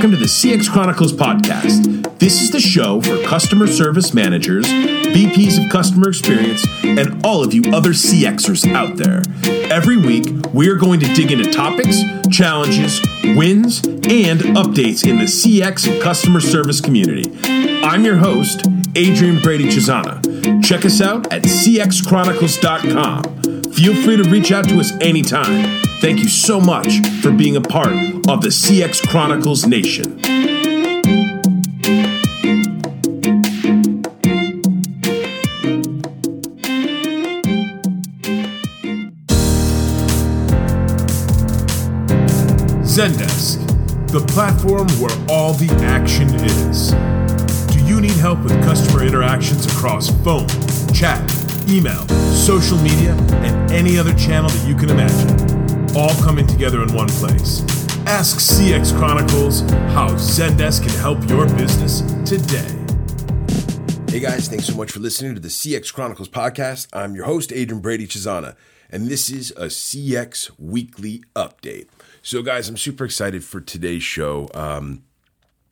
welcome to the CX Chronicles podcast. This is the show for customer service managers, VPs of customer experience, and all of you other CXers out there. Every week, we are going to dig into topics, challenges, wins, and updates in the CX and customer service community. I'm your host, Adrian Brady Cesana. Check us out at cxchronicles.com. Feel free to reach out to us anytime. Thank you so much for being a part of the CX Chronicles Nation. Zendesk, the platform where all the action is. Do you need help with customer interactions across phone, chat, email, social media, and any other channel that you can imagine? All coming together in one place. Ask CX Chronicles how Zendesk can help your business today. Hey guys, thanks so much for listening to the CX Chronicles podcast. I'm your host, Adrian Brady Cesana, and this is a CX weekly update. So, guys, I'm super excited for today's show. Um,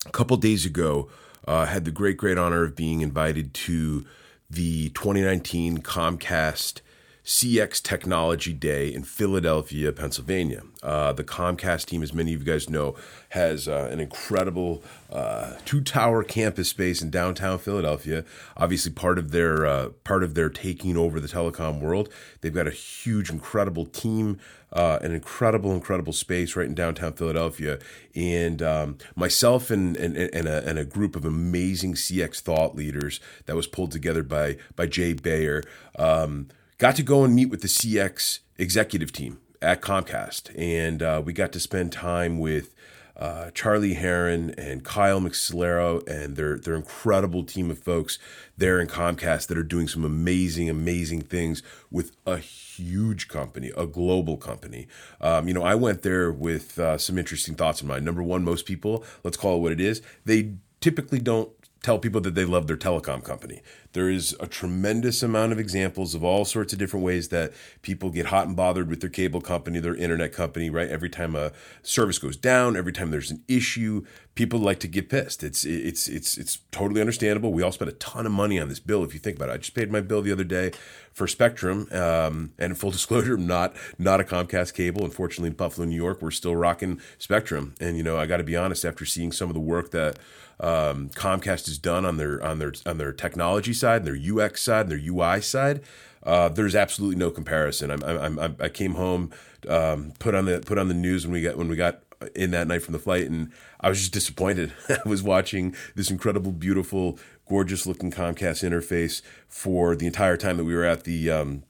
a couple days ago, uh, had the great, great honor of being invited to the 2019 Comcast CX Technology Day in Philadelphia, Pennsylvania. Uh, the Comcast team, as many of you guys know, has uh, an incredible uh, two-tower campus space in downtown Philadelphia. Obviously, part of their uh, part of their taking over the telecom world, they've got a huge, incredible team, uh, an incredible, incredible space right in downtown Philadelphia. And um, myself and and, and, a, and a group of amazing CX thought leaders that was pulled together by by Jay Baer. Um, got to go and meet with the CX executive team at Comcast, and uh, we got to spend time with uh, Charlie Herrin and Kyle McSlarrow and their their incredible team of folks there in Comcast that are doing some amazing, amazing things with a huge company, a global company. Um, you know, I went there with uh, some interesting thoughts in mind. Number one, most people, let's call it what it is, they typically don't tell people that they love their telecom company. There is a tremendous amount of examples of all sorts of different ways that people get hot and bothered with their cable company, their internet company, right? Every time a service goes down, every time there's an issue, people like to get pissed. It's it's it's it's totally understandable. We all spent a ton of money on this bill if you think about it. I just paid my bill the other day for Spectrum, um, and full disclosure, I'm not not a Comcast cable. Unfortunately, in Buffalo, New York, we're still rocking Spectrum, and you know I got to be honest. After seeing some of the work that um, Comcast has done on their on their on their technology side, and their UX side, and their UI side. Uh, there's absolutely no comparison. I'm, I'm, I'm, i came home, um, put on the put on the news when we got when we got in that night from the flight, and I was just disappointed. I was watching this incredible, beautiful, gorgeous looking Comcast interface for the entire time that we were at the um,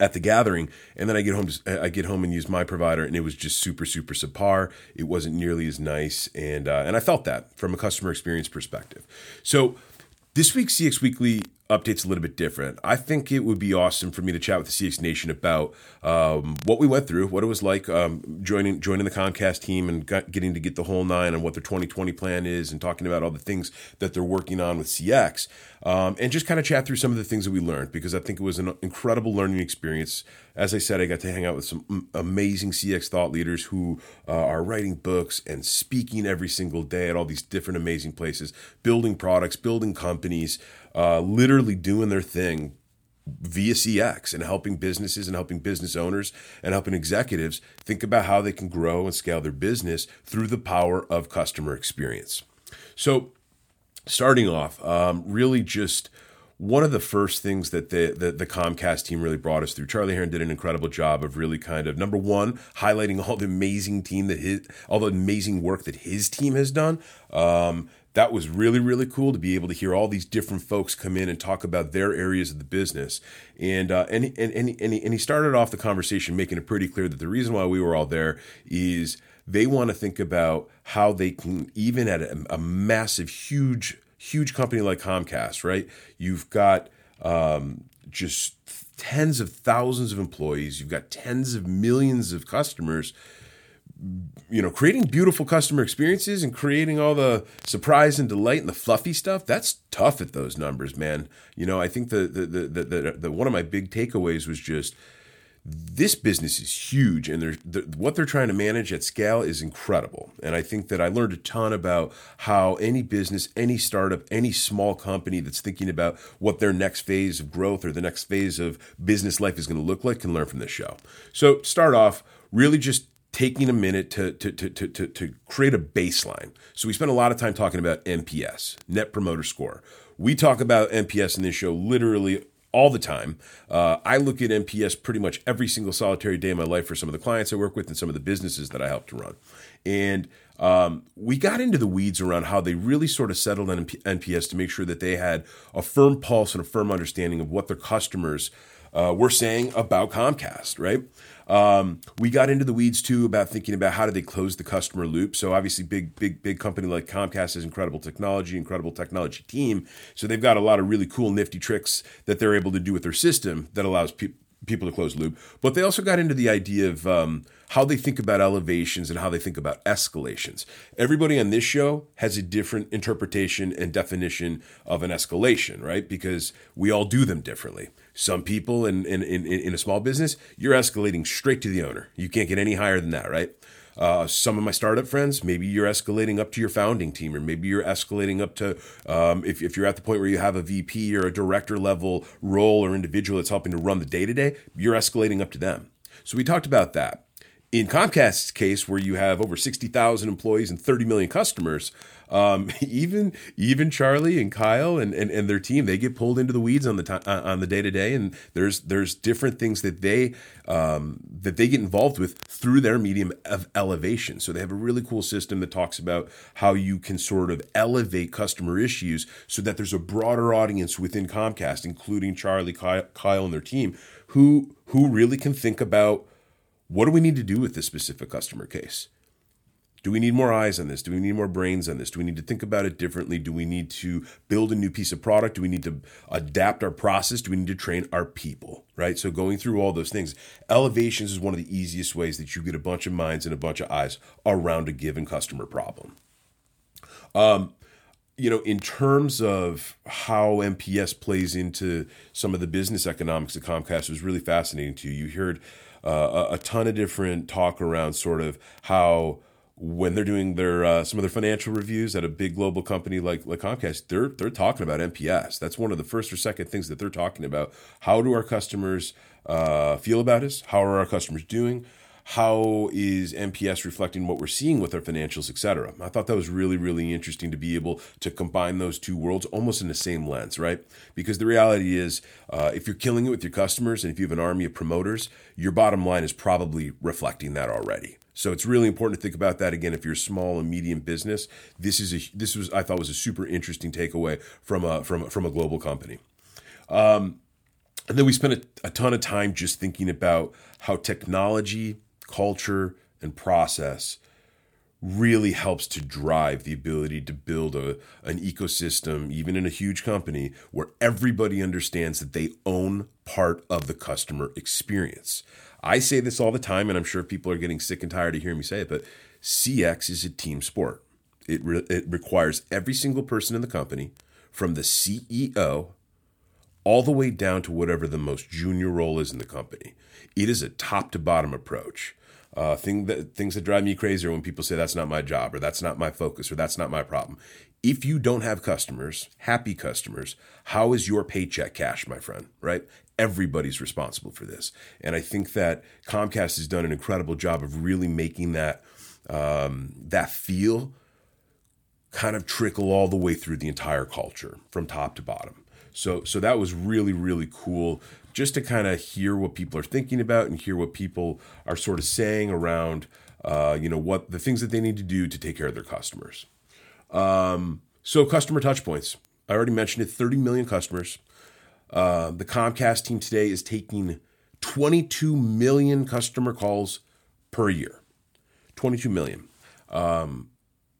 at the gathering and then i get home to, i get home and use my provider and it was just super super subpar. It wasn't nearly as nice and uh, and i felt that from a customer experience perspective. So this week's cx weekly update's a little bit different. I think it would be awesome for me to chat with the CX Nation about um, what we went through, what it was like um, joining joining the Comcast team and got, getting to get the whole nine on what their 2020 plan is and talking about all the things that they're working on with CX. Um, and just kind of chat through some of the things that we learned because I think it was an incredible learning experience. As I said, I got to hang out with some amazing CX thought leaders who uh, are writing books and speaking every single day at all these different amazing places, building products, building companies uh, literally doing their thing via CX and helping businesses and helping business owners and helping executives think about how they can grow and scale their business through the power of customer experience. So, starting off, um, really just one of the first things that the, the, the Comcast team really brought us through. Charlie Herrin did an incredible job of really kind of number one highlighting all the amazing team that his all the amazing work that his team has done. Um, that was really really cool to be able to hear all these different folks come in and talk about their areas of the business. And uh, and, and, and, and, he, and he started off the conversation making it pretty clear that the reason why we were all there is they want to think about how they can even at a, a massive huge huge company like comcast right? You've got um, just tens of thousands of employees. You've got tens of millions of customers you know, creating beautiful customer experiences and creating all the surprise and delight and the fluffy stuff, that's tough at those numbers, man. You know, I think the the the, the, the, the one of my big takeaways was just this business is huge and they're, what they're trying to manage at scale is incredible and i think that i learned a ton about how any business any startup any small company that's thinking about what their next phase of growth or the next phase of business life is going to look like can learn from this show so start off really just taking a minute to, to, to, to, to create a baseline so we spent a lot of time talking about nps net promoter score we talk about nps in this show literally all the time. Uh, I look at NPS pretty much every single solitary day of my life for some of the clients I work with and some of the businesses that I help to run. And um, we got into the weeds around how they really sort of settled on NPS to make sure that they had a firm pulse and a firm understanding of what their customers uh, were saying about Comcast, right? Um, we got into the weeds too about thinking about how do they close the customer loop. So obviously, big, big, big company like Comcast has incredible technology, incredible technology team. So they've got a lot of really cool, nifty tricks that they're able to do with their system that allows people people to close loop. But they also got into the idea of um, how they think about elevations and how they think about escalations. Everybody on this show has a different interpretation and definition of an escalation, right? Because we all do them differently. Some people in, in, in, in a small business, you're escalating straight to the owner. You can't get any higher than that, right? Uh, some of my startup friends, maybe you're escalating up to your founding team, or maybe you're escalating up to um, if, if you're at the point where you have a VP or a director level role or individual that's helping to run the day to day, you're escalating up to them. So we talked about that. In Comcast's case, where you have over 60,000 employees and 30 million customers, um, even even Charlie and Kyle and, and, and their team, they get pulled into the weeds on the t- uh, on the day to day, and there's there's different things that they um, that they get involved with through their medium of elevation. So they have a really cool system that talks about how you can sort of elevate customer issues so that there's a broader audience within Comcast, including Charlie, Kyle, and their team, who who really can think about what do we need to do with this specific customer case? Do we need more eyes on this? Do we need more brains on this? Do we need to think about it differently? Do we need to build a new piece of product? Do we need to adapt our process? Do we need to train our people? Right? So, going through all those things, elevations is one of the easiest ways that you get a bunch of minds and a bunch of eyes around a given customer problem. Um, you know, in terms of how NPS plays into some of the business economics of Comcast was really fascinating to you. You heard uh, a, a, ton of different talk around sort of how when they're doing their uh, some of their financial reviews at a big global company like like Comcast, they're they're talking about NPS. That's one of the first or second things that they're talking about. How do our customers uh, feel about us? How are our customers doing? how is NPS reflecting what we're seeing with our financials, et cetera. I thought that was really, really interesting to be able to combine those two worlds almost in the same lens, right? Because the reality is, uh, if you're killing it with your customers and if you have an army of promoters, your bottom line is probably reflecting that already. So it's really important to think about that again. If you're a small and medium business, this is a this was I thought was a super interesting takeaway from a from from a global company. Um, and then we spent a, a ton of time just thinking about how technology culture, and process really helps to drive the ability to build a, an ecosystem, even in a huge company, where everybody understands that they own part of the customer experience. I say this all the time, and I'm sure people are getting sick and tired of hearing me say it, but CX is a team sport. It, re- it requires every single person in the company, from the CEO all the way down to whatever the most junior role is in the company. It is a top to bottom approach. Uh, thing that things that drive me crazy are when people say that's not my job or that's not my focus or that's not my problem. If you don't have customers, happy customers, how is your paycheck cash, my friend? Right? Everybody's responsible for this, and I think that Comcast has done an incredible job of really making that um, that feel kind of trickle all the way through the entire culture from top to bottom. So so that was really really cool just to kind of hear what people are thinking about and hear what people are sort of saying around, uh, you know, what the things that they need to do to take care of their customers. Um, so, customer touch points. I already mentioned it 30 million customers. Uh, the Comcast team today is taking 22 million customer calls per year. 22 million. Um,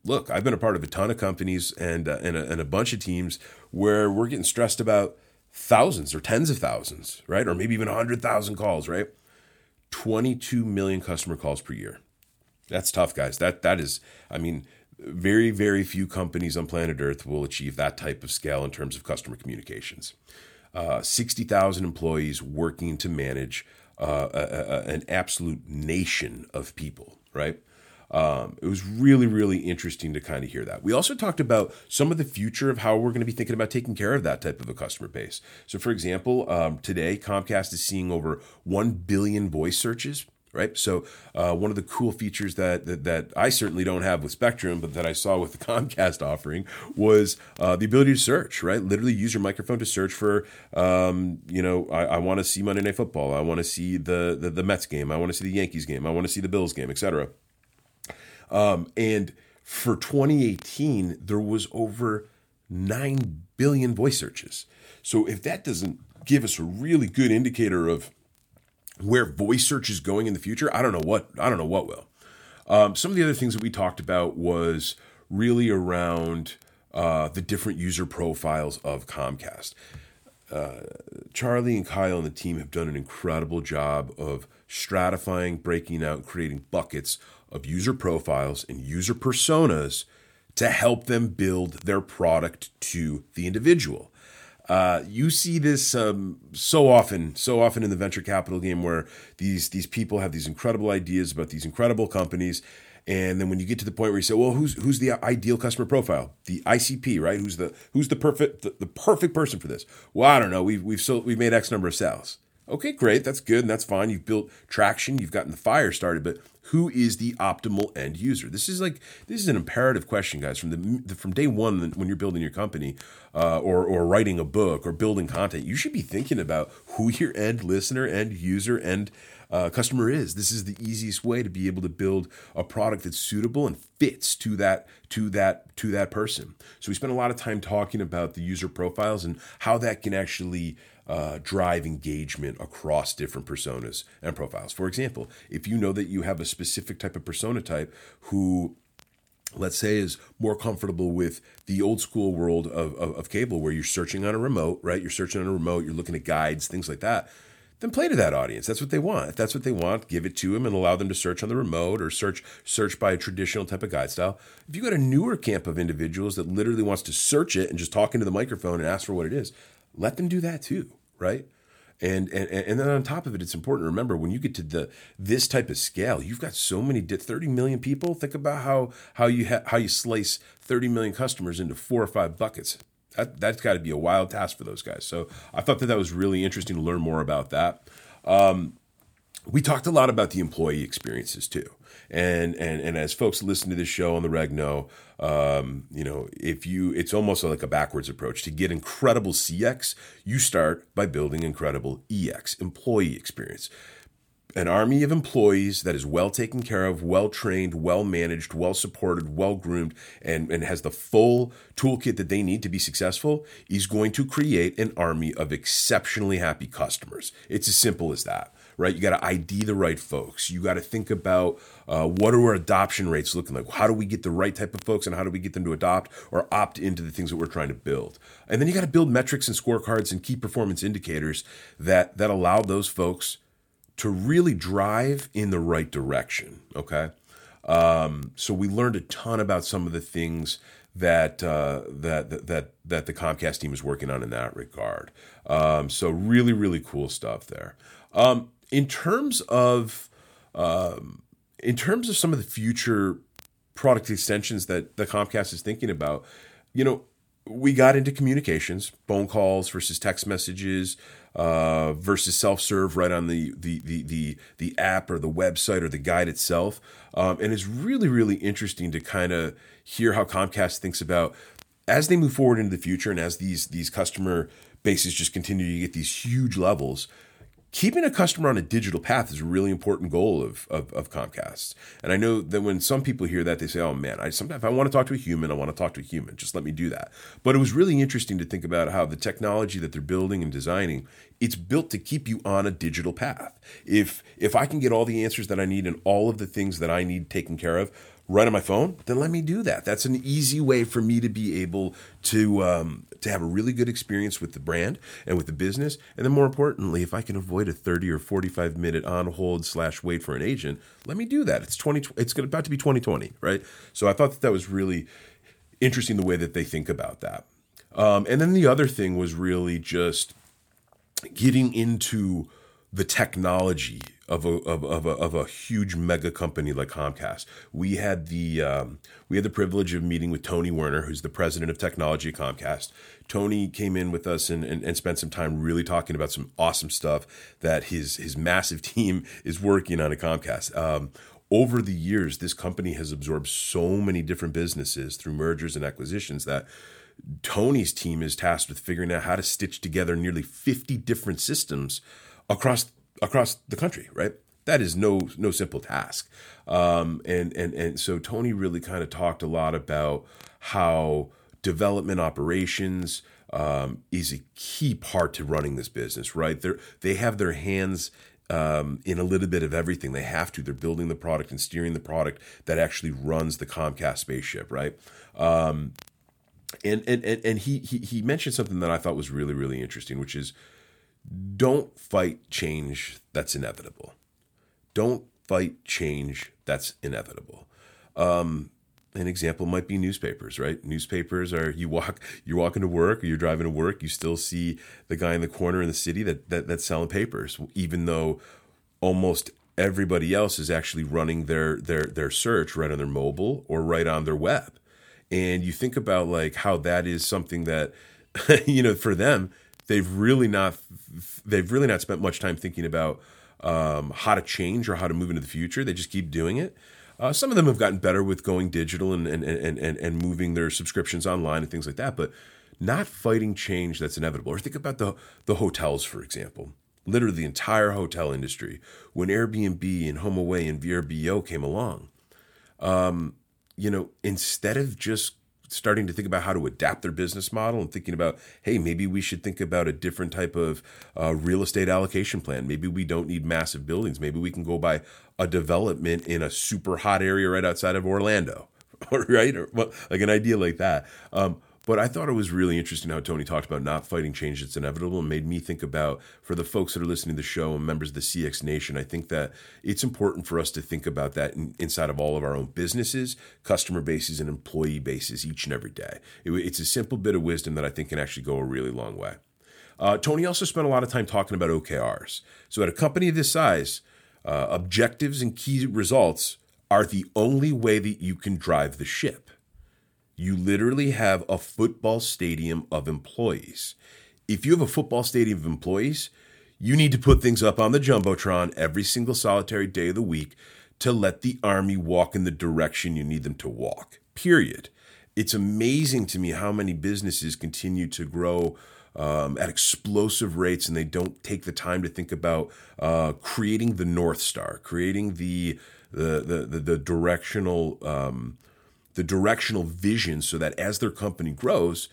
look, I've been a part of a ton of companies and, uh, and, a, and a bunch of teams where we're getting stressed about thousands or tens of thousands, right? Or maybe even 100,000 calls, right? 22 million customer calls per year. That's tough, guys. That that is I mean, very very few companies on planet Earth will achieve that type of scale in terms of customer communications. Uh, 60,000 employees working to manage uh, a, a, an absolute nation of people, right? Um, it was really, really interesting to kind of hear that. We also talked about some of the future of how we're going to be thinking about taking care of that type of a customer base. So, for example, um, today Comcast is seeing over 1 billion voice searches right? So uh, one of the cool features that, that, that I certainly don't have with Spectrum, but that I saw with the Comcast offering was uh, the ability to search, right? Literally use your microphone to search for, um, you know, I, I want to see Monday Night Football, I want to see the, the the Mets game, I want to see the Yankees game, I want to see the Bills game, etc. Um, and for 2018, there was over 9 billion voice searches. So if that doesn't give us a really good indicator of where voice search is going in the future, I don't know what I don't know what will. Um, some of the other things that we talked about was really around uh, the different user profiles of Comcast. Uh, Charlie and Kyle and the team have done an incredible job of stratifying, breaking out, creating buckets of user profiles and user personas to help them build their product to the individual. Uh, you see this um, so often, so often in the venture capital game, where these these people have these incredible ideas about these incredible companies, and then when you get to the point where you say, "Well, who's who's the ideal customer profile? The ICP, right? Who's the who's the perfect the, the perfect person for this?" Well, I don't know. We've we've sold, we've made X number of sales. Okay, great. That's good and that's fine. You've built traction, you've gotten the fire started, but who is the optimal end user? This is like this is an imperative question, guys. From the from day one, when you're building your company, uh, or or writing a book or building content, you should be thinking about who your end listener, end user, end uh, customer is. This is the easiest way to be able to build a product that's suitable and fits to that to that to that person. So we spent a lot of time talking about the user profiles and how that can actually uh, drive engagement across different personas and profiles. For example, if you know that you have a specific type of persona type who let's say is more comfortable with the old school world of, of, of, cable where you're searching on a remote right? You're searching on a remote you're looking at guides things like that then play to that audience. That's what they want. If that's what they want give it to them and allow them to search on the remote or search search by a traditional type of guide style. If you got a newer camp of individuals that literally wants to search it and just talk into the microphone and ask for what it is let them do that too right? And, and and then on top of it, it's important to remember when you get to the this type of scale, you've got so many 30 million people. Think about how how you ha- how you slice 30 million customers into four or five buckets. That that's got to be a wild task for those guys. So I thought that that was really interesting to learn more about that. Um, we talked a lot about the employee experiences too. And and and as folks listen to this show on the reg know, um, you know, if you, it's almost like a backwards approach. To get incredible CX, you start by building incredible EX, employee experience an army of employees that is well taken care of, well trained, well managed, well supported, well groomed, and, and has the full toolkit that they need to be successful is going to create an army of exceptionally happy customers. It's as simple as that right? You got to ID the right folks. You got to think about uh, what are our adoption rates looking like? How do we get the right type of folks and how do we get them to adopt or opt into the things that we're trying to build? And then you got to build metrics and scorecards and key performance indicators that that allow those folks to really drive in the right direction. Okay. Um, so we learned a ton about some of the things that uh, that that that the Comcast team is working on in that regard. Um, so really, really cool stuff there. Um, in terms of um, in terms of some of the future product extensions that the Comcast is thinking about, you know, we got into communications, phone calls versus text messages uh, versus self-serve right on the, the the the the app or the website or the guide itself, um, and it's really really interesting to kind of hear how Comcast thinks about as they move forward into the future and as these these customer bases just continue to get these huge levels keeping a customer on a digital path is a really important goal of, of, of Comcast. And I know that when some people hear that, they say, oh man, I sometimes if I want to talk to a human, I want to talk to a human. Just let me do that. But it was really interesting to think about how the technology that they're building and designing, it's built to keep you on a digital path. If if I can get all the answers that I need and all of the things that I need taken care of right on my phone, then let me do that. That's an easy way for me to be able to um, to have a really good experience with the brand and with the business. And then more importantly, if I can avoid a 30 or 45 minute on hold slash wait for an agent, let me do that. It's 20, it's about to be 2020, right? So I thought that, that was really interesting the way that they think about that. Um, and then the other thing was really just getting into the technology of a, of, of, a, of a huge mega company like Comcast. We had the um, we had the privilege of meeting with Tony Werner, who's the president of technology at Comcast. Tony came in with us and, and, and spent some time really talking about some awesome stuff that his his massive team is working on at Comcast. Um, over the years, this company has absorbed so many different businesses through mergers and acquisitions that Tony's team is tasked with figuring out how to stitch together nearly 50 different systems across across the country, right? That is no no simple task. Um, and and and so Tony really kind of talked a lot about how development operations um, is a key part to running this business, right? They they have their hands um, in a little bit of everything. They have to. They're building the product and steering the product that actually runs the Comcast spaceship, right? Um, and and and, and he, he he mentioned something that I thought was really really interesting, which is don't fight change that's inevitable. Don't fight change that's inevitable. Um, an example might be newspapers, right? Newspapers are you walk you're walking to work or you're driving to work, you still see the guy in the corner in the city that, that that's selling papers, even though almost everybody else is actually running their their their search right on their mobile or right on their web. And you think about like how that is something that you know for them they've really not they've really not spent much time thinking about um, how to change or how to move into the future. They just keep doing it. Uh, some of them have gotten better with going digital and, and, and, and, and moving their subscriptions online and things like that, but not fighting change that's inevitable. Or think about the, the hotels, for example. Literally the entire hotel industry. When Airbnb and HomeAway and VRBO came along, um, you know, instead of just starting to think about how to adapt their business model and thinking about, hey, maybe we should think about a different type of uh, real estate allocation plan. Maybe we don't need massive buildings. Maybe we can go by a development in a super hot area right outside of Orlando, right? Or well, like an idea like that. Um, but I thought it was really interesting how Tony talked about not fighting change that's inevitable and made me think about, for the folks that are listening to the show and members of the CX Nation, I think that it's important for us to think about that in, inside of all of our own businesses, customer bases, and employee bases each and every day. It, it's a simple bit of wisdom that I think can actually go a really long way. Uh, Tony also spent a lot of time talking about OKRs. So, at a company of this size, uh, objectives and key results are the only way that you can drive the ship. You literally have a football stadium of employees. If you have a football stadium of employees, you need to put things up on the Jumbotron every single solitary day of the week to let the Army walk in the direction you need them to walk, period. It's amazing to me how many businesses continue to grow um, at explosive rates and they don't take the time to think about uh, creating the North Star, creating the, the, the, the, the directional. Um, the directional vision so that as their company grows,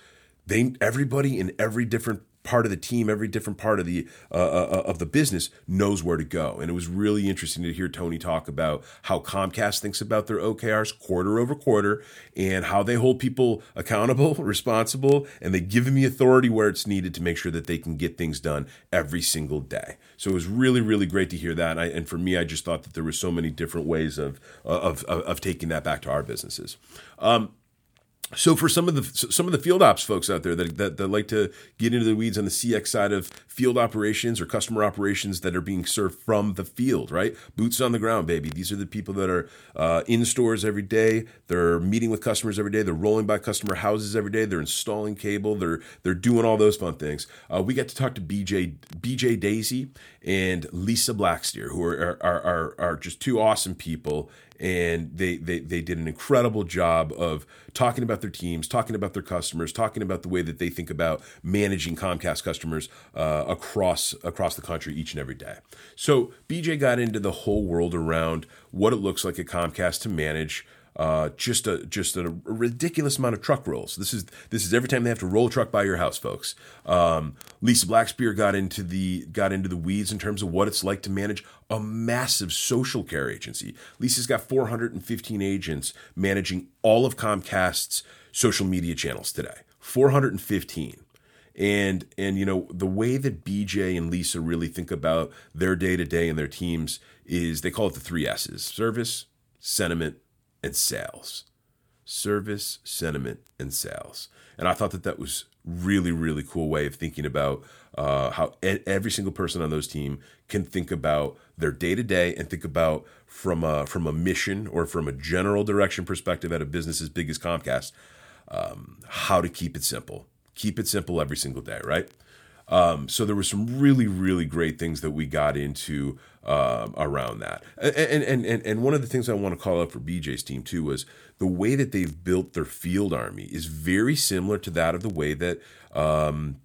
they everybody in every different part of the team, every different part of the uh, uh, uh, of the business knows where to go. And it was really interesting to hear Tony talk about how Comcast thinks about their OKRs quarter over quarter and how they hold people accountable, responsible, and they give them the authority where it's needed to make sure that they can get things done every single day. So it was really, really great to hear that. And, I, and for me, I just thought that there were so many different ways of of, of, of taking that back to our businesses. Um, so for some of the some of the field ops folks out there that, that, that like to get into the weeds on the CX side of field operations or customer operations that are being served from the field, right? Boots on the ground, baby. These are the people that are uh, in stores every day. They're meeting with customers every day. They're rolling by customer houses every day. They're installing cable. They're they're doing all those fun things. Uh, we got to talk to BJ BJ Daisy and Lisa Blacksteer, who are are, are, are just two awesome people and they, they they did an incredible job of talking about their teams, talking about their customers, talking about the way that they think about managing Comcast customers uh, across across the country each and every day. So BJ got into the whole world around what it looks like at Comcast to manage uh, just a just a ridiculous amount of truck rolls. This is this is every time they have to roll a truck by your house, folks. Um, Lisa Blackspear got into the got into the weeds in terms of what it's like to manage a massive social care agency. Lisa's got 415 agents managing all of Comcast's social media channels today. 415 and and you know the way that BJ and Lisa really think about their day to day and their teams is they call it the three S's: service, sentiment, and sales. Service, sentiment, and sales. And I thought that that was really, really cool way of thinking about uh, how every single person on those team can think about their day to day and think about from a, from a mission or from a general direction perspective at a business as big as Comcast, um, how to keep it simple. Keep it simple every single day, right? Um, so there were some really, really great things that we got into um, around that. And, and, and, and one of the things I want to call out for BJ's team too was the way that they've built their field army is very similar to that of the way that um,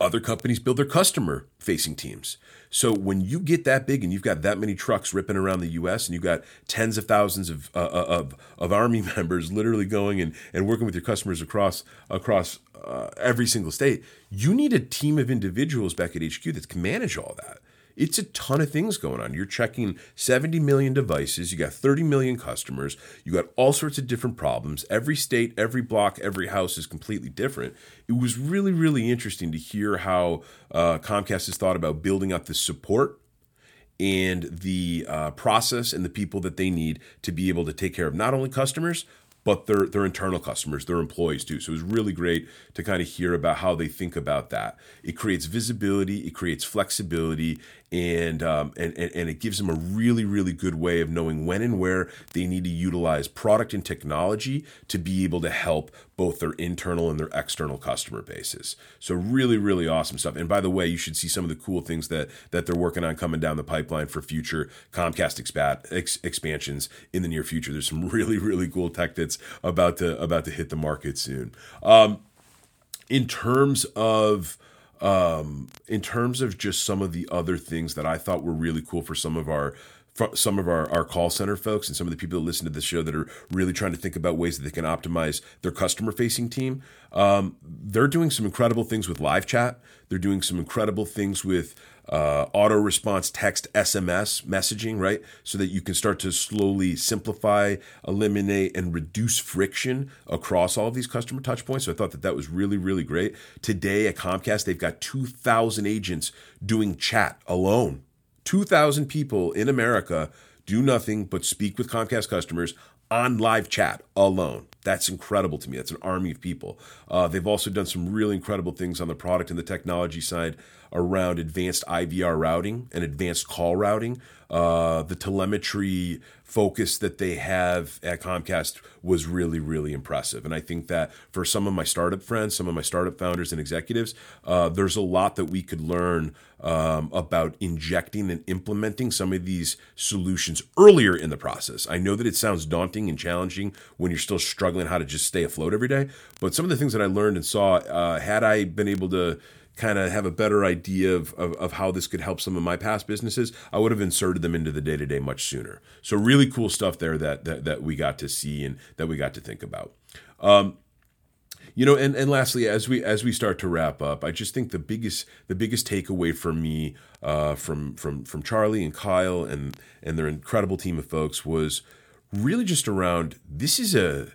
other companies build their customer facing teams. So when you get that big and you've got that many trucks ripping around the U.S. and you've got tens of thousands of uh, uh of, of army members literally going and, and working with your customers across across uh, every single state, you need a team of individuals back at HQ that can manage all that. It's a ton of things going on. You're checking 70 million devices, you got 30 million customers, you got all sorts of different problems. Every state, every block, every house is completely different. It was really, really interesting to hear how uh, Comcast has thought about building up the support and the uh, process and the people that they need to be able to take care of not only customers, but their their internal customers, their employees too. So it was really great to kind of hear about how they think about that. It creates visibility, it creates flexibility, and, um, and, and it gives them a really really good way of knowing when and where they need to utilize product and technology to be able to help both their internal and their external customer bases. So really really awesome stuff. And by the way, you should see some of the cool things that that they're working on coming down the pipeline for future Comcast expat, ex, expansions in the near future. There's some really really cool tech that's about to about to hit the market soon. Um, in terms of um, in terms of just some of the other things that I thought were really cool for some of our some of our, our call center folks and some of the people that listen to the show that are really trying to think about ways that they can optimize their customer facing team. Um, they're doing some incredible things with live chat. They're doing some incredible things with uh, auto response text SMS messaging, right? So that you can start to slowly simplify, eliminate, and reduce friction across all of these customer touch points. So I thought that that was really, really great. Today at Comcast, they've got 2,000 agents doing chat alone. 2,000 people in America do nothing but speak with Comcast customers on live chat alone. That's incredible to me. That's an army of people. Uh, they've also done some really incredible things on the product and the technology side around advanced IVR routing and advanced call routing. Uh, the telemetry focus that they have at Comcast was really, really impressive. And I think that for some of my startup friends, some of my startup founders and executives, uh, there's a lot that we could learn um, about injecting and implementing some of these solutions earlier in the process. I know that it sounds daunting and challenging when you're still struggling how to just stay afloat every day, but some of the things that I learned and saw, uh, had I been able to kind of have a better idea of, of, of, how this could help some of my past businesses, I would have inserted them into the day to day much sooner. So really cool stuff there that, that that we got to see and that we got to think about. Um, you know, and, and lastly, as we as we start to wrap up, I just think the biggest the biggest takeaway for me uh, from from from Charlie and Kyle and and their incredible team of folks was really just around this is a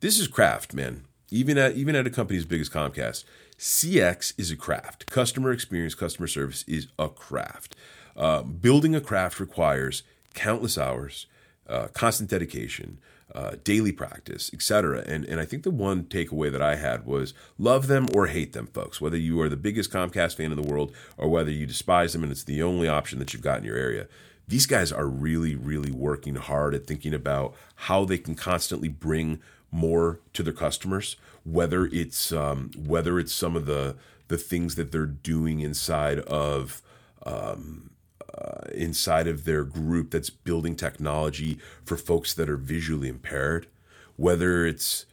this is craft, man. Even at even at a company as big as Comcast, CX is a craft. Customer experience, customer service is a craft. Uh, building a craft requires countless hours, uh, constant dedication, uh, daily practice, etc. And and I think the one takeaway that I had was love them or hate them, folks. Whether you are the biggest Comcast fan in the world or whether you despise them and it's the only option that you've got in your area, these guys are really, really working hard at thinking about how they can constantly bring more to their customers, whether it's um, whether it's some of the the things that they're doing inside of um, uh, inside of their group that's building technology for folks that are visually impaired, whether it's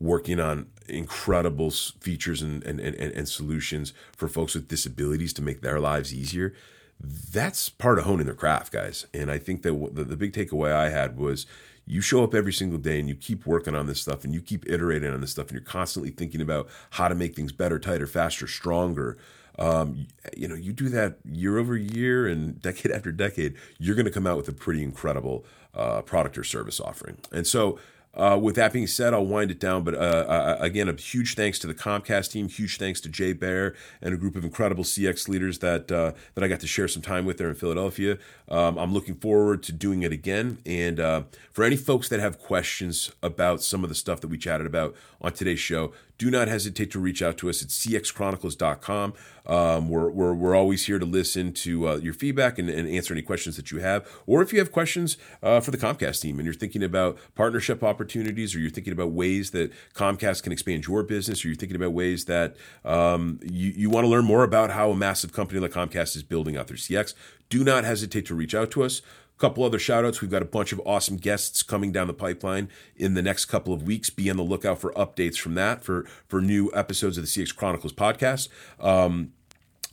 working on incredible features and, and, and, and solutions for folks with disabilities to make their lives easier. That's part of honing their craft, guys. And I think that the, the big takeaway I had was you show up every single day and you keep working on this stuff and you keep iterating on this stuff and you're constantly thinking about how to make things better, tighter, faster, stronger. Um, you know, you do that year over year and decade after decade, you're going to come out with a pretty incredible uh, product or service offering. And so, uh, with that being said, I'll wind it down. But uh, uh, again, a huge thanks to the Comcast team, huge thanks to Jay Baer and a group of incredible CX leaders that uh, that I got to share some time with there in Philadelphia. Um, I'm looking forward to doing it again. And uh, for any folks that have questions about some of the stuff that we chatted about on today's show, do not hesitate to reach out to us at cxchronicles.com. Um, we're, we're, we're always here to listen to uh, your feedback and, and, answer any questions that you have. Or if you have questions uh, for the Comcast team and you're thinking about partnership opportunities or you're thinking about ways that Comcast can expand your business or you're thinking about ways that um, you, you want to learn more about how a massive company like Comcast is building out their CX, do not hesitate to reach out to us couple other shout outs. We've got a bunch of awesome guests coming down the pipeline in the next couple of weeks. Be on the lookout for updates from that for, for new episodes of the CX Chronicles podcast. Um,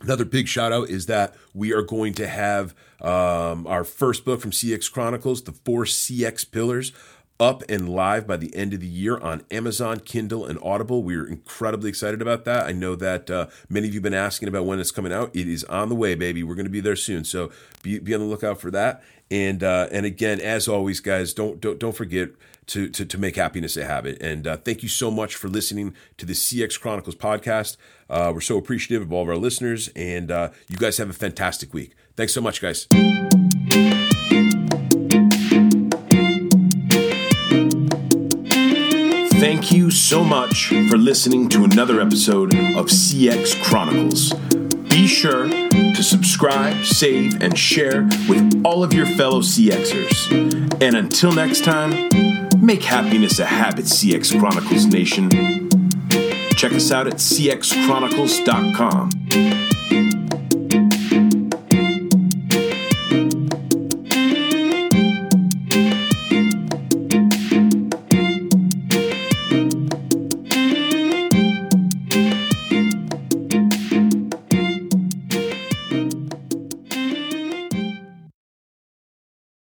Another big shout out is that we are going to have um, our first book from CX Chronicles, The Four CX Pillars, up and live by the end of the year on Amazon, Kindle, and Audible. We're incredibly excited about that. I know that uh, many of you have been asking about when it's coming out. It is on the way, baby. We're going to be there soon. So be, be on the lookout for that. And uh, and again, as always, guys, don't don't don't forget to to, to make happiness a habit. And uh, thank you so much for listening to the CX Chronicles podcast. Uh, we're so appreciative of all of our listeners, and uh, you guys have a fantastic week. Thanks so much, guys. Thank you so much for listening to another episode of CX Chronicles. Be sure to subscribe, save, and share with all of your fellow CXers. And until next time, make happiness a habit, CX Chronicles Nation. Check us out at cxchronicles.com.